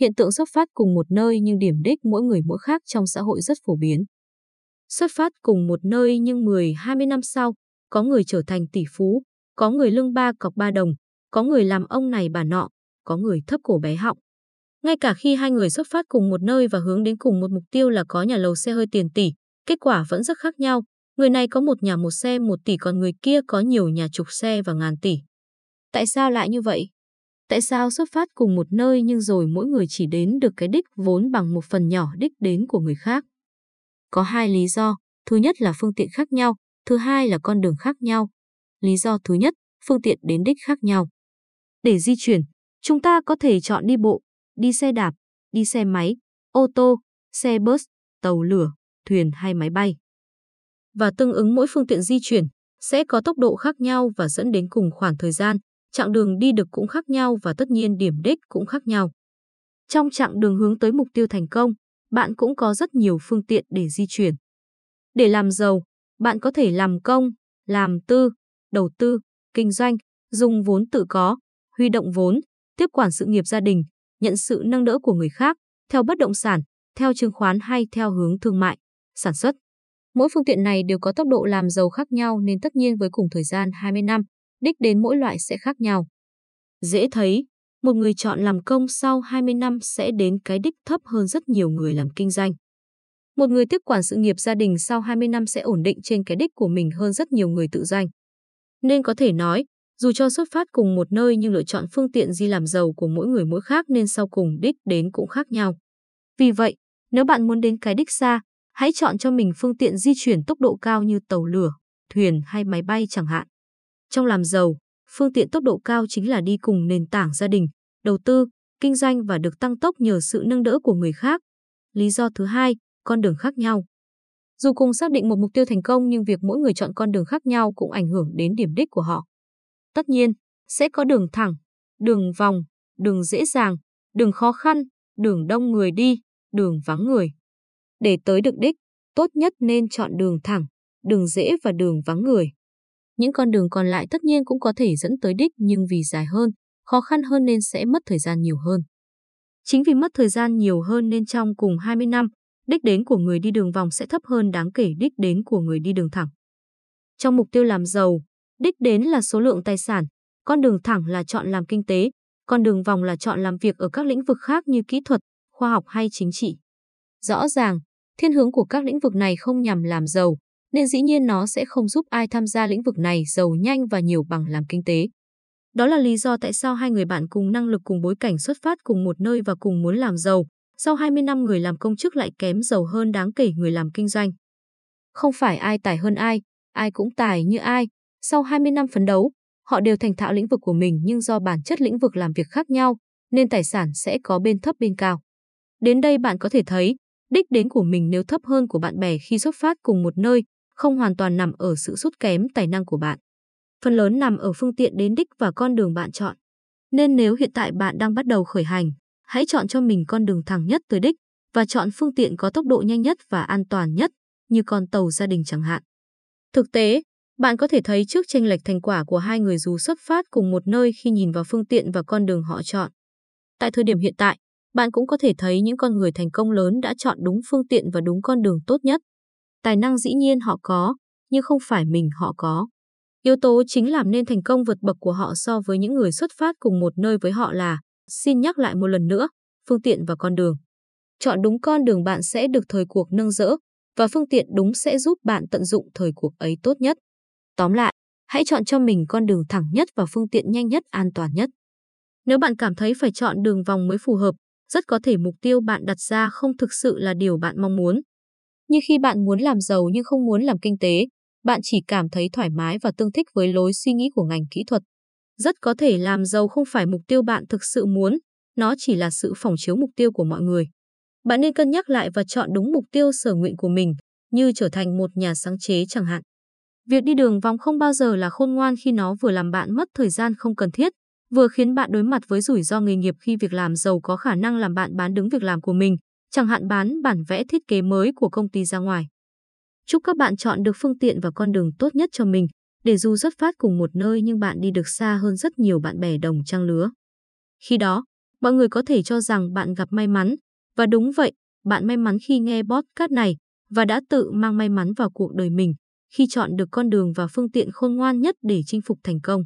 hiện tượng xuất phát cùng một nơi nhưng điểm đích mỗi người mỗi khác trong xã hội rất phổ biến. Xuất phát cùng một nơi nhưng 10-20 năm sau, có người trở thành tỷ phú, có người lương ba cọc ba đồng, có người làm ông này bà nọ, có người thấp cổ bé họng. Ngay cả khi hai người xuất phát cùng một nơi và hướng đến cùng một mục tiêu là có nhà lầu xe hơi tiền tỷ, kết quả vẫn rất khác nhau. Người này có một nhà một xe một tỷ còn người kia có nhiều nhà chục xe và ngàn tỷ. Tại sao lại như vậy? Tại sao xuất phát cùng một nơi nhưng rồi mỗi người chỉ đến được cái đích vốn bằng một phần nhỏ đích đến của người khác? Có hai lý do. Thứ nhất là phương tiện khác nhau, thứ hai là con đường khác nhau. Lý do thứ nhất, phương tiện đến đích khác nhau. Để di chuyển, chúng ta có thể chọn đi bộ, đi xe đạp, đi xe máy, ô tô, xe bus, tàu lửa, thuyền hay máy bay. Và tương ứng mỗi phương tiện di chuyển sẽ có tốc độ khác nhau và dẫn đến cùng khoảng thời gian, chặng đường đi được cũng khác nhau và tất nhiên điểm đích cũng khác nhau. Trong chặng đường hướng tới mục tiêu thành công, bạn cũng có rất nhiều phương tiện để di chuyển. Để làm giàu, bạn có thể làm công, làm tư, đầu tư, kinh doanh, dùng vốn tự có, huy động vốn, tiếp quản sự nghiệp gia đình, nhận sự nâng đỡ của người khác, theo bất động sản, theo chứng khoán hay theo hướng thương mại, sản xuất. Mỗi phương tiện này đều có tốc độ làm giàu khác nhau nên tất nhiên với cùng thời gian 20 năm, đích đến mỗi loại sẽ khác nhau. Dễ thấy, một người chọn làm công sau 20 năm sẽ đến cái đích thấp hơn rất nhiều người làm kinh doanh. Một người tiếp quản sự nghiệp gia đình sau 20 năm sẽ ổn định trên cái đích của mình hơn rất nhiều người tự doanh. Nên có thể nói, dù cho xuất phát cùng một nơi nhưng lựa chọn phương tiện di làm giàu của mỗi người mỗi khác nên sau cùng đích đến cũng khác nhau. Vì vậy, nếu bạn muốn đến cái đích xa, hãy chọn cho mình phương tiện di chuyển tốc độ cao như tàu lửa, thuyền hay máy bay chẳng hạn. Trong làm giàu, phương tiện tốc độ cao chính là đi cùng nền tảng gia đình, đầu tư, kinh doanh và được tăng tốc nhờ sự nâng đỡ của người khác. Lý do thứ hai, con đường khác nhau. Dù cùng xác định một mục tiêu thành công nhưng việc mỗi người chọn con đường khác nhau cũng ảnh hưởng đến điểm đích của họ. Tất nhiên, sẽ có đường thẳng, đường vòng, đường dễ dàng, đường khó khăn, đường đông người đi, đường vắng người. Để tới được đích, tốt nhất nên chọn đường thẳng, đường dễ và đường vắng người. Những con đường còn lại tất nhiên cũng có thể dẫn tới đích nhưng vì dài hơn, khó khăn hơn nên sẽ mất thời gian nhiều hơn. Chính vì mất thời gian nhiều hơn nên trong cùng 20 năm, đích đến của người đi đường vòng sẽ thấp hơn đáng kể đích đến của người đi đường thẳng. Trong mục tiêu làm giàu, đích đến là số lượng tài sản, con đường thẳng là chọn làm kinh tế, con đường vòng là chọn làm việc ở các lĩnh vực khác như kỹ thuật, khoa học hay chính trị. Rõ ràng, thiên hướng của các lĩnh vực này không nhằm làm giàu, nên dĩ nhiên nó sẽ không giúp ai tham gia lĩnh vực này giàu nhanh và nhiều bằng làm kinh tế. Đó là lý do tại sao hai người bạn cùng năng lực cùng bối cảnh xuất phát cùng một nơi và cùng muốn làm giàu, sau 20 năm người làm công chức lại kém giàu hơn đáng kể người làm kinh doanh. Không phải ai tài hơn ai, ai cũng tài như ai, sau 20 năm phấn đấu, họ đều thành thạo lĩnh vực của mình nhưng do bản chất lĩnh vực làm việc khác nhau, nên tài sản sẽ có bên thấp bên cao. Đến đây bạn có thể thấy, đích đến của mình nếu thấp hơn của bạn bè khi xuất phát cùng một nơi, không hoàn toàn nằm ở sự sút kém tài năng của bạn. Phần lớn nằm ở phương tiện đến đích và con đường bạn chọn. Nên nếu hiện tại bạn đang bắt đầu khởi hành, hãy chọn cho mình con đường thẳng nhất tới đích và chọn phương tiện có tốc độ nhanh nhất và an toàn nhất, như con tàu gia đình chẳng hạn. Thực tế, bạn có thể thấy trước tranh lệch thành quả của hai người dù xuất phát cùng một nơi khi nhìn vào phương tiện và con đường họ chọn. Tại thời điểm hiện tại, bạn cũng có thể thấy những con người thành công lớn đã chọn đúng phương tiện và đúng con đường tốt nhất. Tài năng dĩ nhiên họ có, nhưng không phải mình họ có. Yếu tố chính làm nên thành công vượt bậc của họ so với những người xuất phát cùng một nơi với họ là, xin nhắc lại một lần nữa, phương tiện và con đường. Chọn đúng con đường bạn sẽ được thời cuộc nâng dỡ, và phương tiện đúng sẽ giúp bạn tận dụng thời cuộc ấy tốt nhất. Tóm lại, hãy chọn cho mình con đường thẳng nhất và phương tiện nhanh nhất an toàn nhất. Nếu bạn cảm thấy phải chọn đường vòng mới phù hợp, rất có thể mục tiêu bạn đặt ra không thực sự là điều bạn mong muốn. Như khi bạn muốn làm giàu nhưng không muốn làm kinh tế, bạn chỉ cảm thấy thoải mái và tương thích với lối suy nghĩ của ngành kỹ thuật. Rất có thể làm giàu không phải mục tiêu bạn thực sự muốn, nó chỉ là sự phỏng chiếu mục tiêu của mọi người. Bạn nên cân nhắc lại và chọn đúng mục tiêu sở nguyện của mình, như trở thành một nhà sáng chế chẳng hạn. Việc đi đường vòng không bao giờ là khôn ngoan khi nó vừa làm bạn mất thời gian không cần thiết, vừa khiến bạn đối mặt với rủi ro nghề nghiệp khi việc làm giàu có khả năng làm bạn bán đứng việc làm của mình, chẳng hạn bán bản vẽ thiết kế mới của công ty ra ngoài. Chúc các bạn chọn được phương tiện và con đường tốt nhất cho mình, để dù xuất phát cùng một nơi nhưng bạn đi được xa hơn rất nhiều bạn bè đồng trang lứa. Khi đó, Mọi người có thể cho rằng bạn gặp may mắn, và đúng vậy, bạn may mắn khi nghe podcast này và đã tự mang may mắn vào cuộc đời mình khi chọn được con đường và phương tiện khôn ngoan nhất để chinh phục thành công.